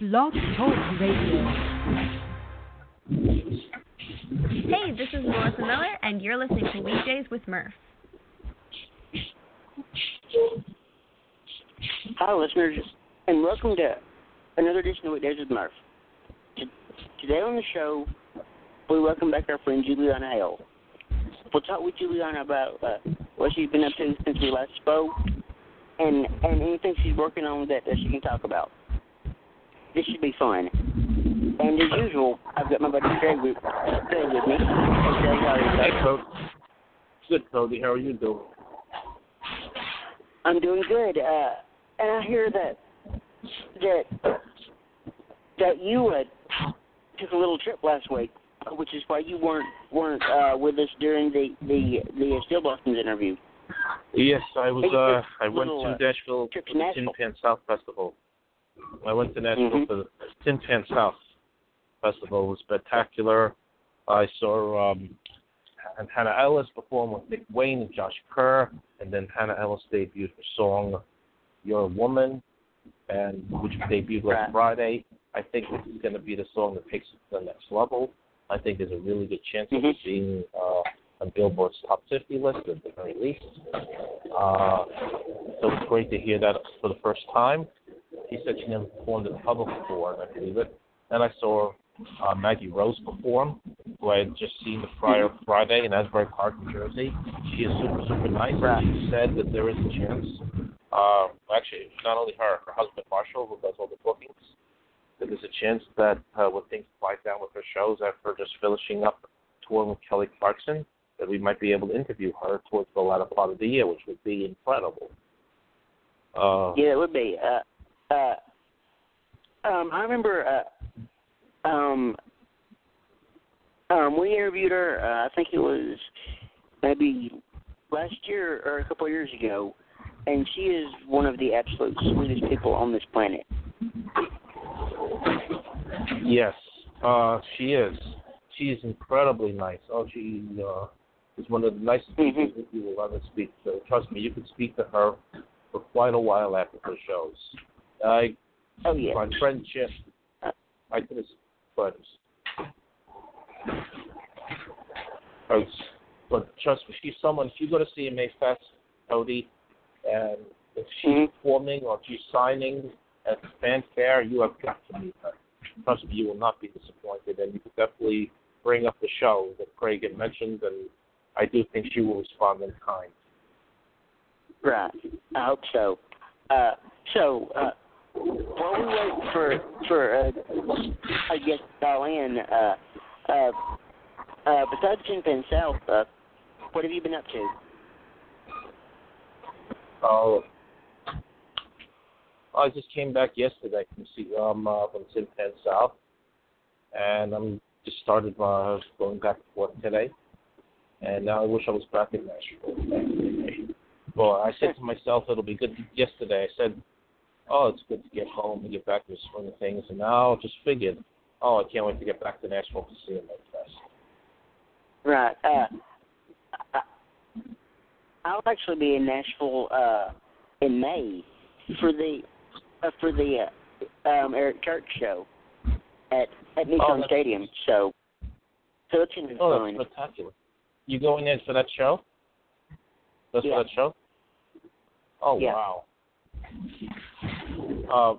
Blog Talk Radio. Hey, this is Melissa Miller, and you're listening to Weekdays with Murph. Hi, listeners, and welcome to another edition of Weekdays with Murph. Today on the show, we welcome back our friend Juliana Hale. We'll talk with Juliana about uh, what she's been up to since we last spoke, and and anything she's working on that, that she can talk about. This should be fun. And as usual, I've got my buddy Craig with, with me. Hey, Craig, how are you? Hey? Cody. Good, Cody. How are you doing? I'm doing good. Uh, and I hear that that that you uh, took a little trip last week, which is why you weren't weren't uh, with us during the the the Steel Blossoms interview. Yes, I was. Uh, I went to uh, Nashville for the. Tin Pan South Festival. I went to Nashville Mhm. for the Tin Pan South Festival. It was spectacular. I saw um, and Hannah Ellis perform with Nick Wayne and Josh Kerr, and then Hannah Ellis debuted her song "You're a Woman," and which debuted last Right. Friday. I think this is going to be the song that takes it to the next level. I think there's a really good chance of Mhm. it being uh, on Billboard's top 50 list at the very least. Uh, so it's great to hear that for the first time. She said she never performed in the public before, I believe it. And I saw uh, Maggie Rose perform, who I had just seen the prior Friday in Asbury Park, New Jersey. She is super, super nice. Right. She said that there is a chance. Uh, actually, not only her, her husband Marshall, who does all the bookings, that there's a chance that uh, when things quiet down with her shows after just finishing up tour with Kelly Clarkson, that we might be able to interview her towards the latter part of the year, which would be incredible. Uh, Yeah, it would be. Uh, um, I remember. Uh, um, um, we interviewed her. Uh, I think it was maybe last year or a couple of years ago, and she is one of the absolute sweetest people on this planet. Yes, uh, she is. She is incredibly nice. Oh, she uh, is one of the nicest people Mhm. that you will ever speak to. Trust me, you could speak to her for quite a while after her shows. I, Oh yeah. my friendship, I could have friends. Uh, But trust me, she's someone. If you go to CMA Fest, Cody, and if she's Mhm. performing or if she's signing at the fanfare, you have got to meet her. Trust me, you will not be disappointed, and you could definitely bring up the show that Craig had mentioned, and I do think she will respond in kind. Right. I hope so. Uh, so, uh, while we wait for for uh, I guess call in, uh, uh, uh, besides Tin Pan South, uh, what have you been up to? Oh, I just came back yesterday from see um uh, from Tin Pan South, and I'm just started uh, going back to work today, and now I wish I was back in Nashville. Well, I said to myself it'll be good. Yesterday I said, oh, it's good to get home and get back to the swing of things, and now just figured, oh, I can't wait to get back to Nashville to CMA Fest. Right. Uh, I'll actually be in Nashville uh, in May for the uh, for the uh, um, Eric Church show at at Nissan that's- Stadium. So, so it's gonna be Oh, fun. that's spectacular. You going in for that show? That's Yeah. for that show? Oh Yeah. wow. Uh,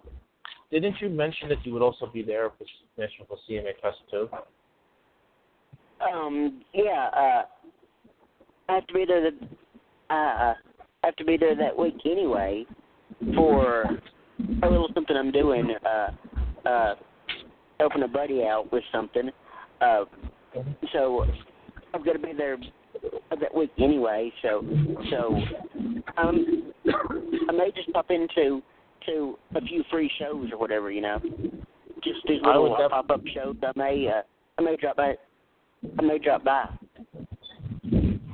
didn't you mention that you would also be there for Nashville for CMA Fest too? Um, yeah, uh, I have to be there. The, uh, I have to be there that week anyway for a little something I'm doing. Uh, uh, helping a buddy out with something. Uh, so I've got to be there that week anyway. So, so um, I may just pop into to a few free shows or whatever, you know. Just these little def- pop up shows. I may, uh, I may drop by. I may drop by.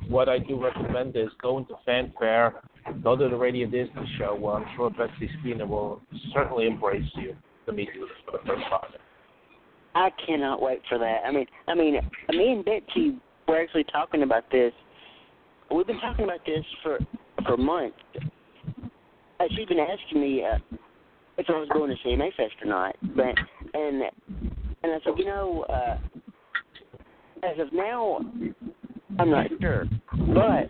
What I do recommend is go into Fanfare, go to the Radio Disney show where I'm sure Betsy Spina will certainly embrace you to meet you for the first time. I cannot wait for that. I mean, I mean, me and Betsy were actually talking about this. We've been talking about this for for months. Uh, she's been asking me, uh, if I was going to CMA Fest or not. But and and I said, you know, uh, as of now, I'm not sure. But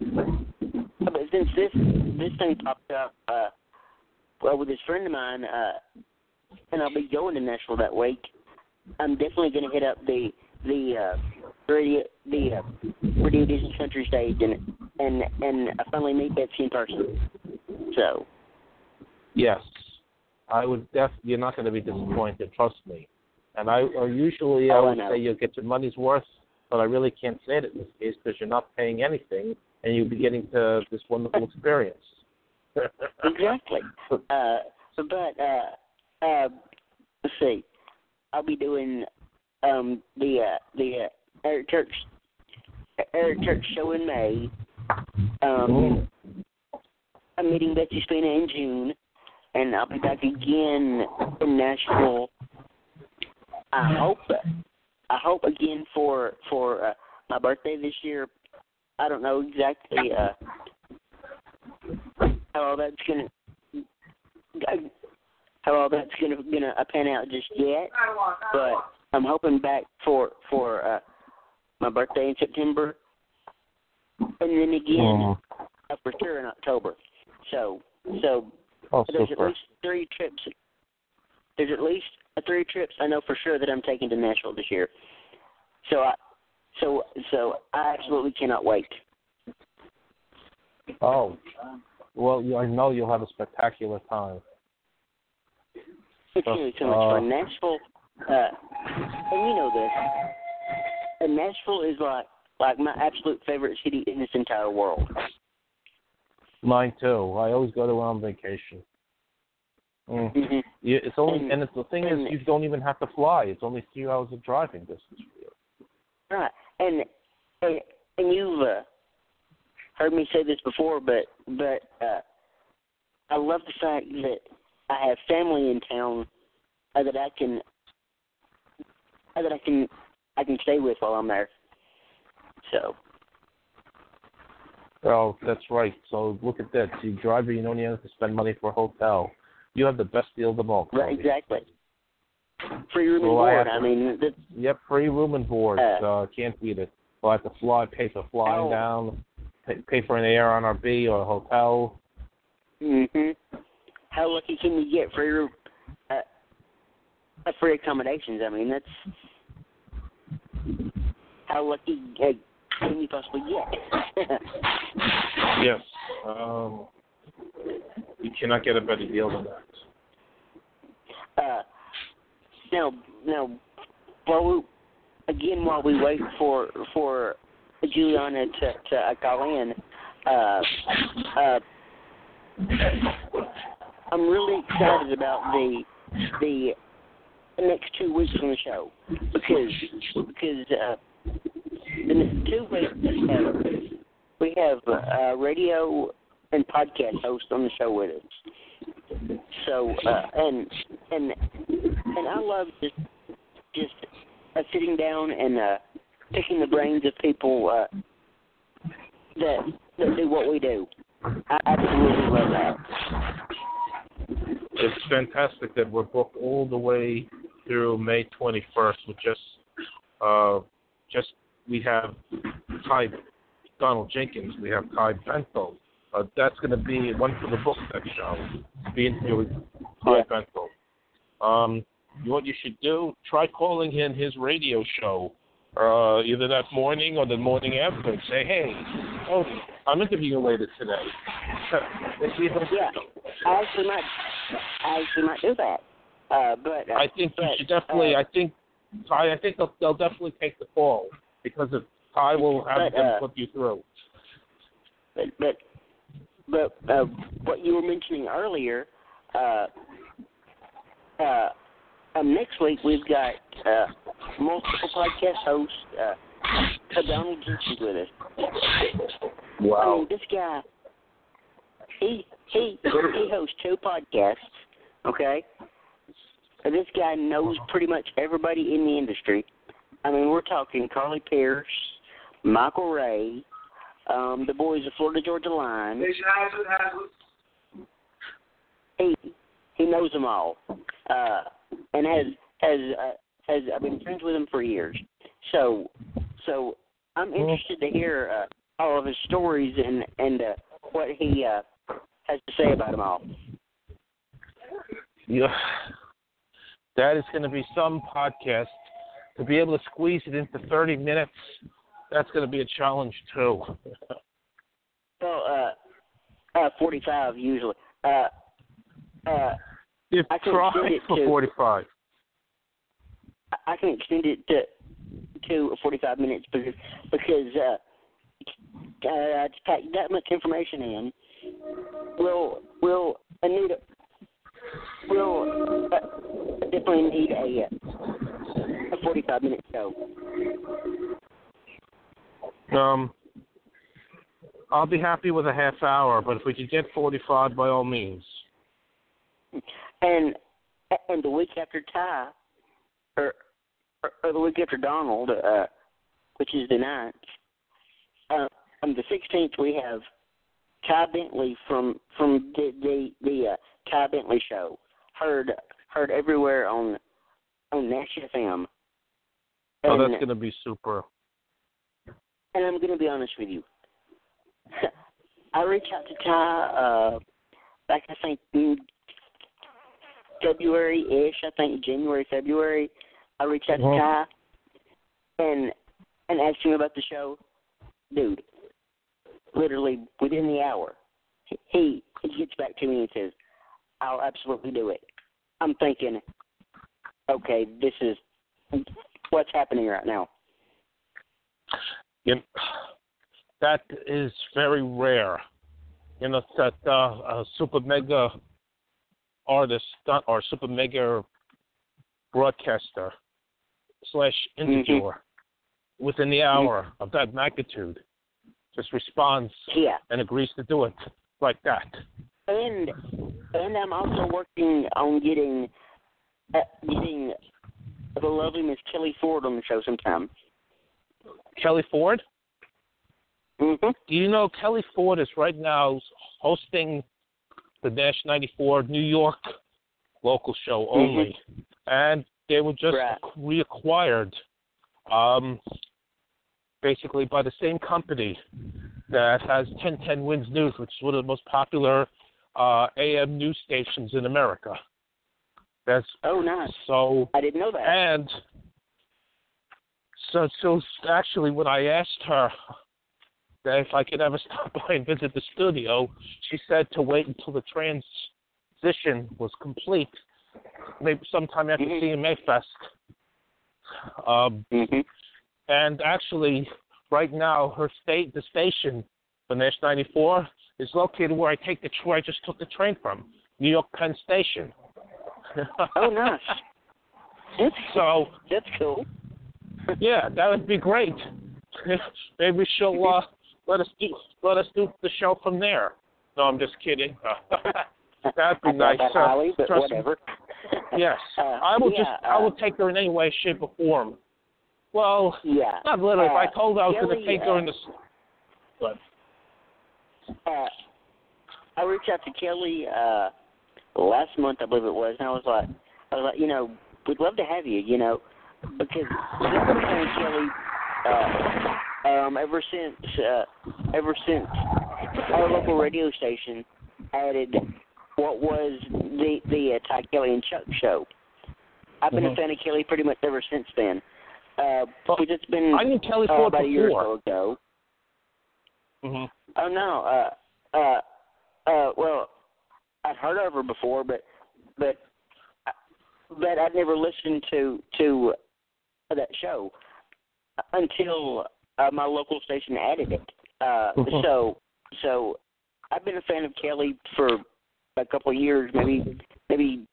but since this this thing popped up, uh, well, with this friend of mine, uh, and I'll be going to Nashville that week. I'm definitely going to hit up the the uh, radio the uh, Radio Disney Country stage and and and finally meet Betsy in person. So Yes, I would. Def- you're not going to be disappointed. Trust me. And I uh, usually I Oh, would say you'll get your money's worth, but I really can't say it in this case because you're not paying anything, and you'll be getting to this wonderful experience. exactly. Uh, but uh, uh, let's see. I'll be doing um, the uh, the uh, Eric Church Eric Church show in May. Um, I'm meeting Betsy Spina in June, and I'll be back again in Nashville. I hope I hope again for for uh, my birthday this year. I don't know exactly uh, how all that's gonna how all that's gonna gonna uh, pan out just yet, but I'm hoping back for for uh, my birthday in September, and then again uh, for sure in October. So so Oh, there's at least three trips. There's at least three trips I know for sure that I'm taking to Nashville this year. So I so so I absolutely cannot wait. Oh, well, you, I know you'll have a spectacular time. It's gonna be so much uh, fun. Nashville, uh, and you know this. And Nashville is like like my absolute favorite city in this entire world. Mine too. I always go there when I'm on vacation. Mm. hmm Yeah, it's only, And- it's, the thing is, you don't even have to fly. It's only three hours of driving distance for you. Right, and and, and you've uh, heard me say this before, but but uh, I love the fact that I have family in town uh, that I can uh, that I can I can stay with while I'm there. So Oh, that's right. So look at that. You drive, you don't even have to spend money for a hotel. You have the best deal of them all. right, exactly. Free room and Well, I board. I mean, that's Yep, free room and board. Uh, Uh, can't beat it. We'll have to fly, pay for flying Oh. down, pay, pay for an Airbnb or a hotel. hmm How lucky can you get free room, uh, uh, free accommodations? I mean, that's how lucky uh, can possibly get? Yes. Um, you cannot get a better deal than that. uh, now, now, while we again while we wait for for Juliana to to uh, call in, uh, uh, I'm really excited about the the next two weeks on the show because because uh, the next two have, we have uh, radio and podcast host on the show with us. So uh, and and and I love just just uh, sitting down and uh, picking the brains of people uh, that that do what we do. I absolutely love that. It's fantastic that we're booked all the way through May 21st with just, uh, just we have Ty Donald Jenkins, we have Ty Bentley. Uh, that's going to be one for the book that show. Be interviewing Ty Yeah. Bentley. Um, what you should do, try calling in his radio show, uh, either that morning or the morning after, and say, "Hey, oh, I'm interviewing you later today." If you don't- Yeah, I actually might I actually might do that. Uh, but uh, I think you should definitely. uh, I think Ty. I think they'll, they'll definitely take the call because if Ty will have But, them uh, put you through. but but but uh, what you were mentioning earlier, uh, uh, um, next week we've got uh, multiple podcast hosts. Uh, Donald Jenkins with us. Wow! I mean, this guy, he he he hosts two podcasts. Okay, and this guy knows pretty much everybody in the industry. I mean, we're talking Carly Pearce, Michael Ray, um, the boys of Florida Georgia Line. He he knows them all, uh, and has has uh, has I've been friends with him for years. So so I'm interested to hear uh, all of his stories and and uh, what he uh, has to say about them all. Yeah, that is going to be some podcast. To be able to squeeze it into 30 minutes, that's going to be a challenge too. Well, uh, uh, 45 usually. Uh, uh, If I can try extend it for to- 45. I- can extend it to to 45 minutes because because uh, uh, to pack that much information in, we'll we'll need a, we'll uh, definitely need a uh, a 45 minute show. Um, I'll be happy with a half hour, but if we could get 45, by all means. And and the week after Ty, or or, or the week after Donald, uh, which is the ninth, uh, on the 16th we have Ty Bentley from from the the the uh, Ty Bentley show, heard heard everywhere on on Nash FM. Oh, that's going to be super. and I'm going to be honest with you. I reached out to Ty uh, back, I think, in February-ish. I think January, February. I reached out Uh-huh. to Ty and and asked him about the show. Dude, literally within the hour, he he gets back to me and says, "I'll absolutely do it." I'm thinking, okay, this is what's happening right now. You know, that is very rare. You know, that uh, a super mega artist or super mega broadcaster slash interviewer within the hour of that magnitude just responds Yeah. and agrees to do it like that. and and I'm also working on getting uh, getting the lovely Miss Kelly Ford on the show sometime. Kelly Ford, Mm-hmm. do you know Kelly Ford is right now hosting the Nash 94 New York local show only, and they were just Right. reacquired, um, basically by the same company that has 1010 Wins News, which is one of the most popular uh, AM news stations in America. That's Oh, nice. so I didn't know that. and so, so actually, when I asked her that if I could ever stop by and visit the studio, she said to wait until the transition was complete, maybe sometime after Mhm. CMA Fest. Um, hmm and actually, right now, her state, the station, Nash 94, is located where I take the where I just took the train from, New York Penn Station. Oh, nice. That's so that's cool. Yeah, that would be great. Maybe she'll uh, let us do let us do the show from there. No, I'm just kidding. That'd be nice. that Uh, but trust me. whatever. Yes, Uh, I will yeah, just I uh, will take her in any way, shape, or form. Well, Yeah. not literally. if I Uh, told her I was going to take her uh, in the. But Uh, I reached out to Kelly uh last month, I believe it was, and I was like, I was like, you know, we'd love to have you, you know, because I've been knowing Kelly uh, um, ever since uh, ever since our local radio station added what was the the uh, Ty Kelly and Chuck show. I've been Mhm. a fan of Kelly pretty much ever since then. Uh, Well, because it's been I knew Kelly uh, about a year or so ago. hmm Oh no, uh, uh, uh, well, I'd heard of her before, but, but, but I'd never listened to to that show until uh, my local station added it. Uh, so, so I've been a fan of Kelly for a couple of years, maybe, maybe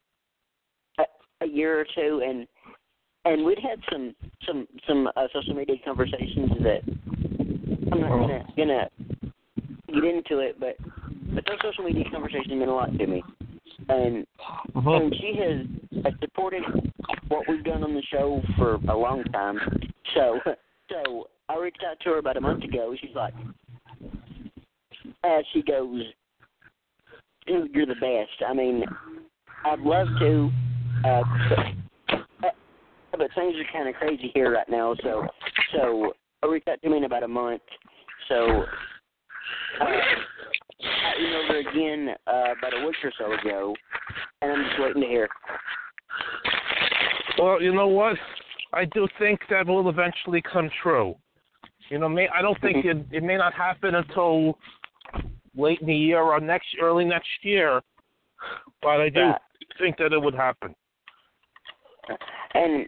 a, a year or two, and and we'd had some some some uh, social media conversations that I'm not gonna gonna get into it, but but those social media conversations mean a lot to me, and hmm and she has uh, supported what we've done on the show for a long time. So so I reached out to her about a month ago. She's like, as she goes, "Dude, you're the best. I mean, I'd love to, uh, but, but things are kind of crazy here right now. So, so I reached out to me in about a month. So, I emailed her again uh, about a week or so ago, and I'm just waiting to hear. Well, you know what? I do think that will eventually come true. You know, may, I don't think it it may not happen until late in the year or next early next year, but I do Right. think that it would happen. And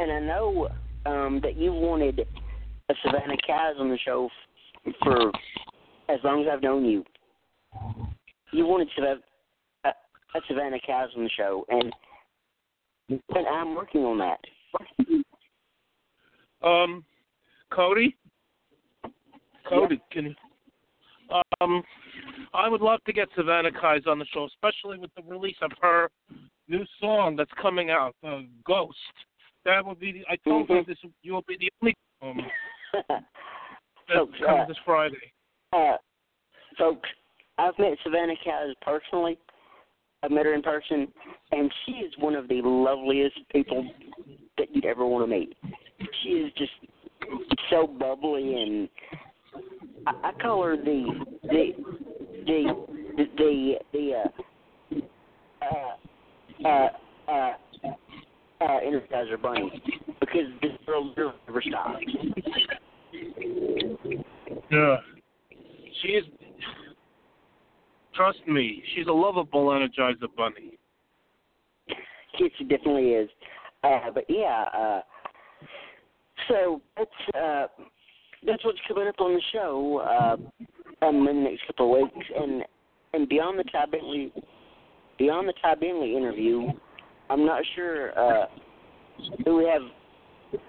and I know um, that you wanted a Savannah Kaz on the show for as long as I've known you. You wanted Savannah, a, a Savannah Kaz on the show, and and I'm working on that. Um, Cody, Cody, can you? Um, I would love to get Savannah Kais on the show, especially with the release of her new song that's coming out, uh, Ghost. That would be. The, I told her Mhm. this. You will be the only um, that Folks, comes uh, this Friday. Uh, folks, I've met Savannah Kaz personally. I've met her in person, and she is one of the loveliest people that you'd ever want to meet. She is just so bubbly, and I, I call her the the the the the, the uh, uh, uh, uh, uh, Energizer Bunny because this girl never stops. Yeah. She is. Trust me, she's a lovable Energizer Bunny. She, it definitely is. Uh, but yeah, uh, so that's uh, that's what's coming up on the show uh, um, in the next couple of weeks, and and beyond the Ty Bentley, beyond the Ty Bentley interview, I'm not sure uh, who we have.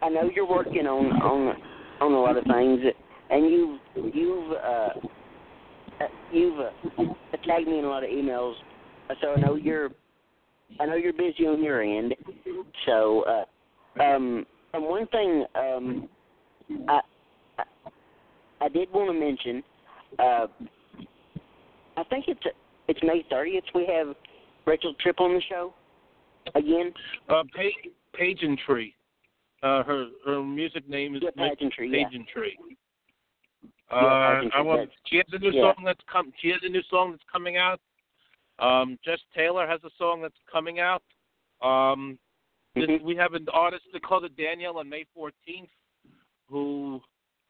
I know you're working on on on a lot of things, and you've you've uh, uh, you've uh, tagged me in a lot of emails, so I know you're I know you're busy on your end. So, uh, um, and one thing um, I, I I did want to mention, uh, I think it's it's May 30th. We have Rachel Tripp on the show again. Uh, pa- Pageantry. Uh, her her music name is Yeah, Pageantry. Pageantry. Yeah, Uh, I want. She has a new yeah. song that's come. She has a new song that's coming out. Um, Jess Taylor has a song that's coming out. Um, this, Mhm. we have an artist called Danielle on May 14th, who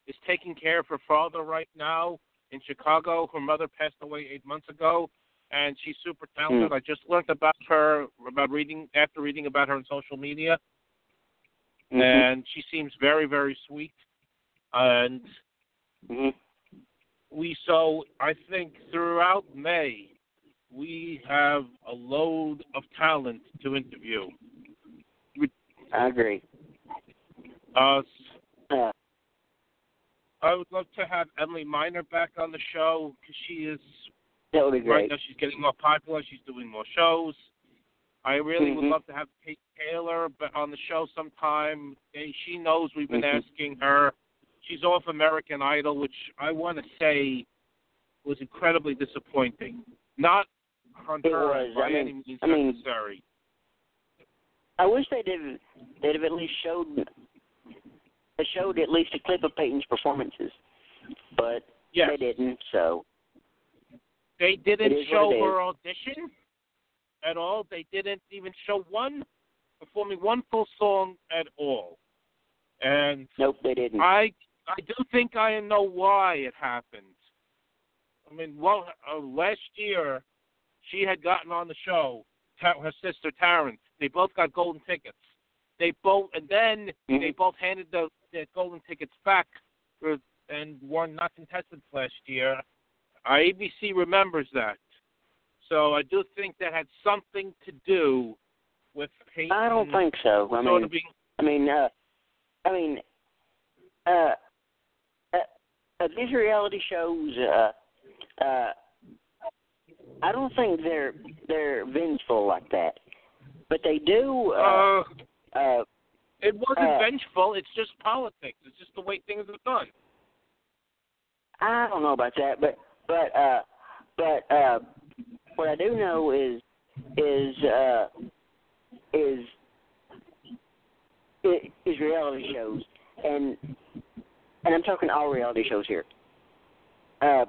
is taking care of her father right now in Chicago. Her mother passed away eight months ago, and she's super talented. Mm. I just learned about her about reading after reading about her on social media, Mhm. and she seems very very sweet. And Mhm. we so I think throughout May we have a load of talent to interview. I agree. Uh, Uh, I would love to have Emily Miner back on the show because she is that would be right now she's getting more popular. She's doing more shows. I really would Mhm. love to have Kate Taylor on the show sometime. She knows we've been Mhm. asking her. She's off American Idol, which I want to say was incredibly disappointing. Not on It her was. by I mean- any means I mean- necessary. I wish they did. They'd have at least showed. Showed at least a clip of Peyton's performances, but Yes. they didn't. So They didn't It is what show her audition at all. They didn't even show one performing one full song at all. And nope, they didn't. I I do think I know why it happened. I mean, well, uh, last year she had gotten on the show. Her sister Taryn. They both got golden tickets. They both, and then Mhm. they both handed the, the golden tickets back, for, and were not contested last year. Uh, ABC remembers that, so I do think that had something to do with Peyton. I don't think so. I mean, being I mean, uh, I mean, uh, uh, these reality shows. Uh, uh, I don't think they're they're vengeful like that, but they do. Uh, uh, uh, It wasn't Uh, vengeful. It's just politics. It's just the way things are done. I don't know about that, but but uh, but uh, what I do know is is uh, is is reality shows, and and I'm talking all reality shows here. Uh,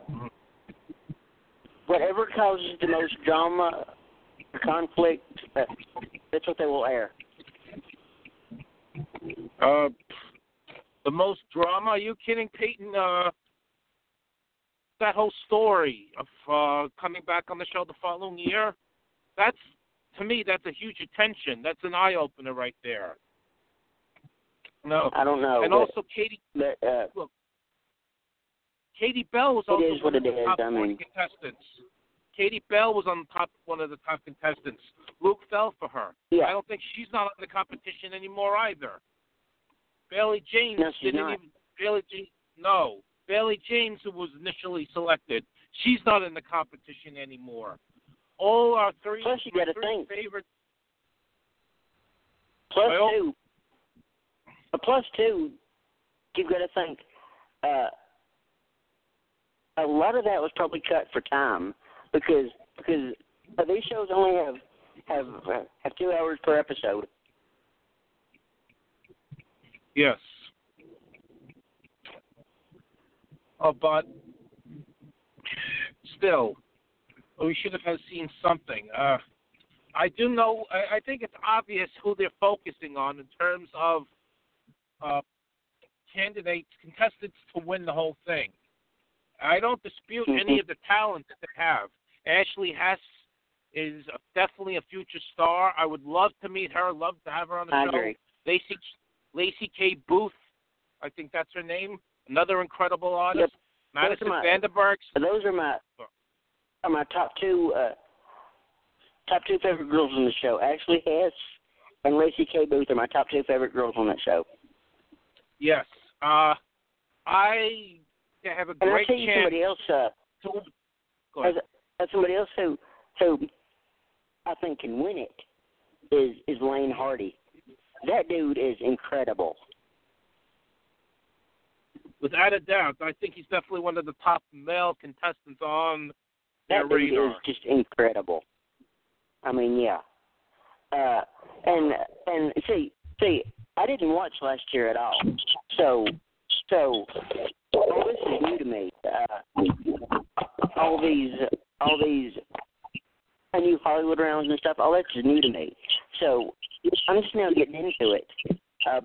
whatever causes the most drama, conflict, uh, that's what they will air. Uh, the most drama? Are you kidding, Peyton? Uh, that whole story of uh, coming back on the show the following year. That's to me, that's a huge attention. That's an eye opener right there. No, I don't know, and also Katie but uh, Katie Bell was also one of the top I mean. contestants. Katie Bell was on top one of the top contestants. Luke fell for her. yeah, I don't think she's not in the competition anymore either. Bailey James No, didn't not. even Bailey James no. Bailey James who was initially selected, she's not in the competition anymore. All our three, Plus, you gotta three think. favorite two. A plus two, you've got to think. Uh, a lot of that was probably cut for time because because uh, these shows only have have uh, have two hours per episode. Yes. Oh, but still, we should have seen something. Uh, I do know. I, I think it's obvious who they're focusing on in terms of uh, candidates, contestants to win the whole thing. I don't dispute any Mhm. of the talent that they have. Ashley Hess is definitely a future star. I would love to meet her. Love to have her on the I show. agree. Lacey Laci Kaye Booth, I think that's her name. Another incredible artist. Madison my- VanDenburg. Those are my are my top two uh, top two favorite girls on the show. Ashley Hess and Laci Kaye Booth are my top two favorite girls on that show. Yes. Uh, I have a And I'll great tell you chance somebody else. Uh, to. Go ahead. as somebody else who who I think can win it is is Laine Hardy. That dude is incredible. Without a doubt, I think he's definitely one of the top male contestants on their That dude radar. is just incredible. I mean, yeah. Uh, and and see see, I didn't watch last year at all. So so all this is new to me. Uh, all these all these new Hollywood rounds and stuff. All that's new to me. So I'm just now getting into it. Uh,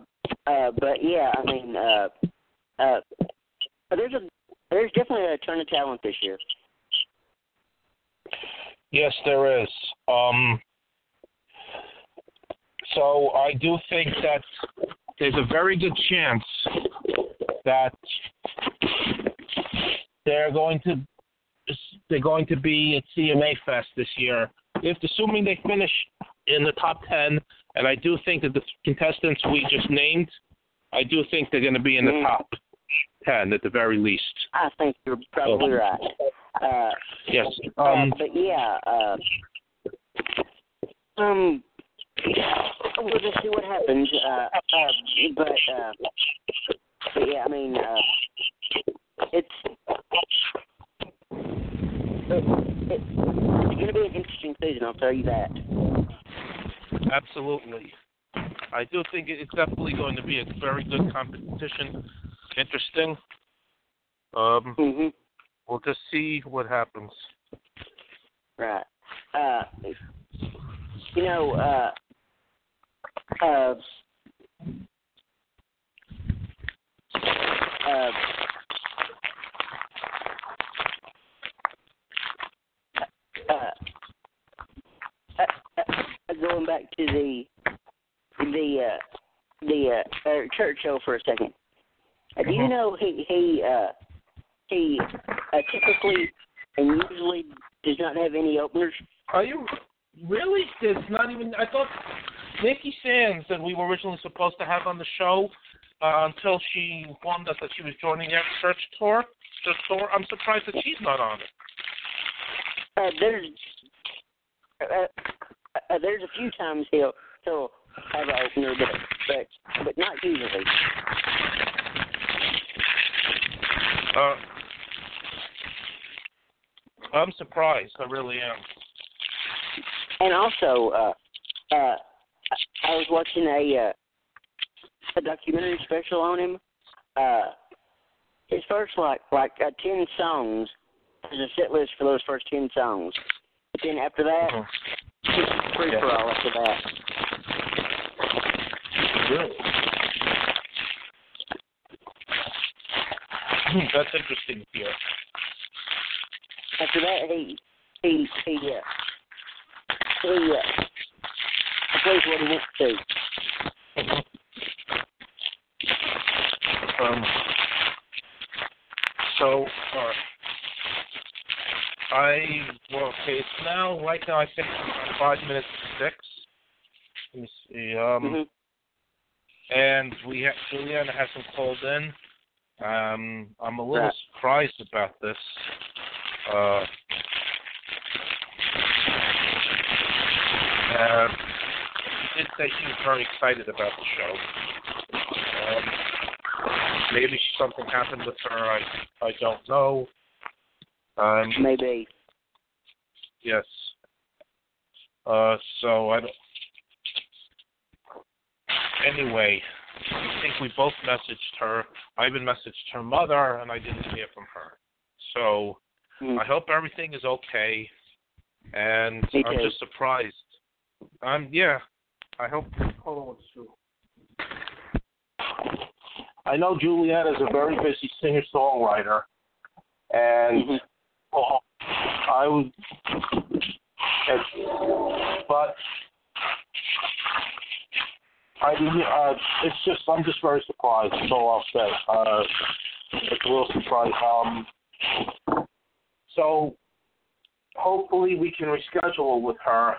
uh, but yeah, I mean, uh, uh, there's a there's definitely a ton of talent this year. Yes, there is. Um, so I do think that there's a very good chance that they're going to they're going to be at CMA Fest this year. If assuming they finish in the top ten, and I do think that the contestants we just named, I do think they're going to be in the Mm. top ten at the very least. I think you're probably Oh. right. Uh, Yes. uh, Um, but yeah, uh, um, we'll just see what happens. Uh, uh, but, uh, but yeah, I mean, uh, it's it, it, it's going to be an interesting season. I'll tell you that. Absolutely. I do think it's definitely going to be a very good competition. Interesting. Um, hmm we'll just see what happens. Right. Uh, you know, uh, uh, uh, uh, uh, uh, going back to the the uh, the uh, uh, church show for a second. Uh, do you Mhm. know he he uh, he uh, typically and usually does not have any openers? Are you really? There's not even. I thought Nikki Sands that we were originally supposed to have on the show uh, until she informed us that she was joining the Church tour. The tour. I'm surprised that she's not on it. Uh, there's uh, uh, there's a few times he'll he'll have an opener, but but but not usually. I'm surprised. I really am. And also, uh, uh, I was watching a uh, a documentary special on him. Uh, his first like like uh, ten songs. There's a set list for those first ten songs. But then after that, Mhm. it's free for all after that. Really? Hmm, That's interesting to hear. After that, he he he uh, he uh, plays what he wants to. Um, so, uh, I, well, okay, it's now, right now, I think five minutes to six. Let me see, um, Mhm. and we have, Juliana hasn't called in. Um, I'm a little Right. surprised about this. Uh, uh, did say she was very excited about the show. Um, maybe something happened with her. I I don't know. Um, Maybe. yes. Uh, so I don't. Anyway, I think we both messaged her. I even messaged her mother, and I didn't hear from her. So Mhm. I hope everything is okay. And Me I'm too. just surprised. Um, yeah. I hope. Hold on, what's true? I know Juliet is a very busy singer songwriter, and Mhm. well, I would, it's, but I. Uh, it's just I'm just very surprised. That's all I'll say. Uh, it's a little surprise. Um, so hopefully we can reschedule with her,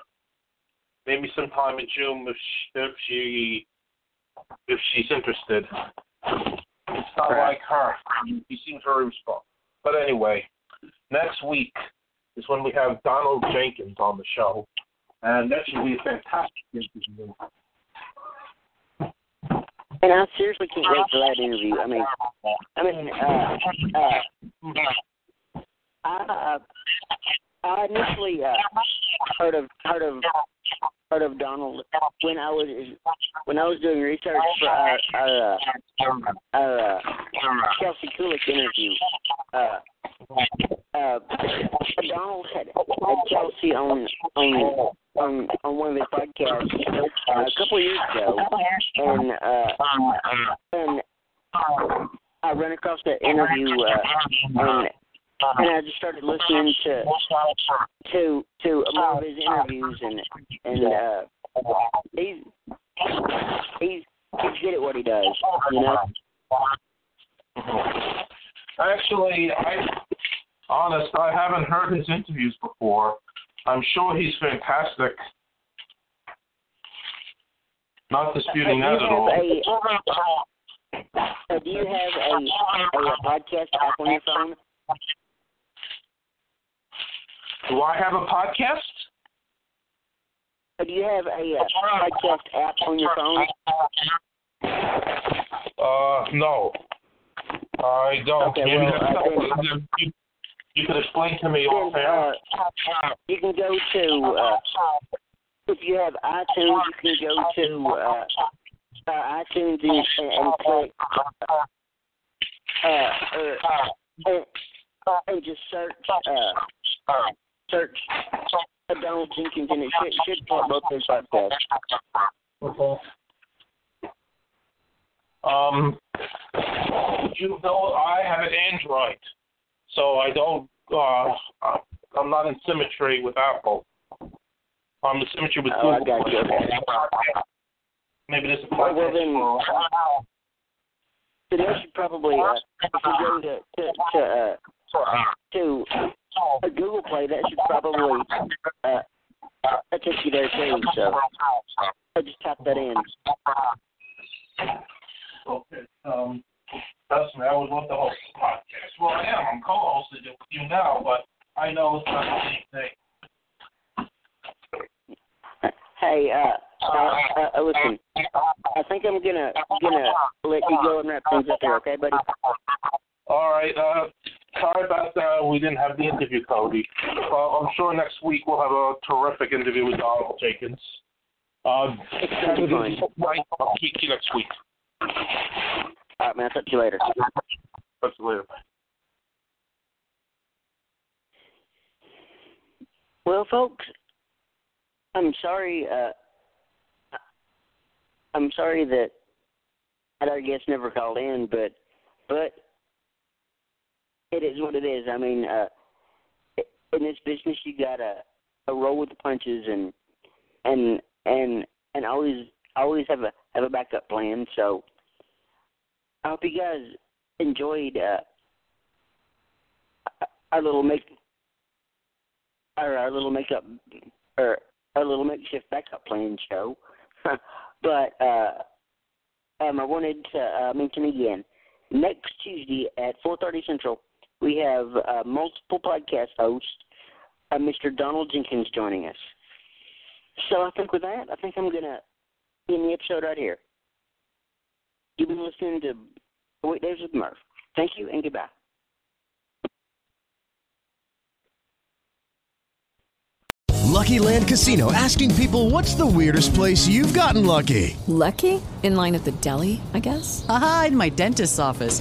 maybe sometime in June if she, if she if she's interested. It's not Right. like her. She seems very responsive. But anyway, next week is when we have Donald Jenkins on the show, and that should be a fantastic interview. And I seriously can't wait for that interview. I mean, I mean, uh, uh, I, uh, I initially uh, heard of heard of heard of Donald when I was when I was doing research for our our, uh, our uh, Chelsea Kulik interview. Uh, uh, Donald had, had Chelsea on on on on one of his podcasts uh, a couple of years ago, and uh, and I ran across that interview, uh, and and I just started listening to to to more of his interviews, and and uh, he's he's he's good at what he does, you know. Actually, I honest, I haven't heard his interviews before. I'm sure he's fantastic. Not disputing that at all. Uh, do you have a, a, a podcast app on your phone? Do I have a podcast? Uh, do you have a uh, podcast app on your phone? Uh, no. I don't. Okay, Maybe well, that's uh, something you, you could explain to me Then, uh, you can go to uh, if you have iTunes, you can go to uh, uh, iTunes and, and click uh, uh, and, and just search uh, search Donald Jenkins, and it should should pull up both those podcasts. Um, you know, I have an Android, so I don't. Uh, I'm not in symmetry with Apple. I'm in symmetry with Oh, I Google. got you, okay. Maybe a Well, podcast. well, then- they should probably uh, you go to to to, uh, to a Google Play, that should probably uh, uh, take you there too. So I just type that in. Okay. Um, me, I would love to host a podcast. Well, I am. I'm co-hosting it with you now, but I know it's not the same thing. Hey, uh, uh, uh, listen. I think I'm gonna gonna let you go and wrap things up here, okay, buddy? All right. Uh, Sorry about that. We didn't have the interview, Cody. Uh, I'm sure next week we'll have a terrific interview with Donald Jenkins. Uh. I'll to you next week. All right, man. I'll talk to you later. Talk to you later. Well, folks, I'm sorry. Uh, I'm sorry that our guest never called in, but but it is what it is. I mean, uh, in this business, you gotta uh, roll with the punches and and and and always always have a have a backup plan. So I hope you guys enjoyed uh, our little make our, our little makeup or our little makeshift backup plan show. but uh, um, I wanted to uh, mention again next Tuesday at 4:30 Central we have uh, multiple podcast hosts, uh, Mr. Donald Jenkins joining us. So I think with that, I think I'm gonna end the episode right here. You've been listening to Weekdays with Murph. Thank you and goodbye. Lucky Land Casino asking people what's the weirdest place you've gotten lucky? Lucky? In line at the deli, I guess? Aha, in my dentist's office.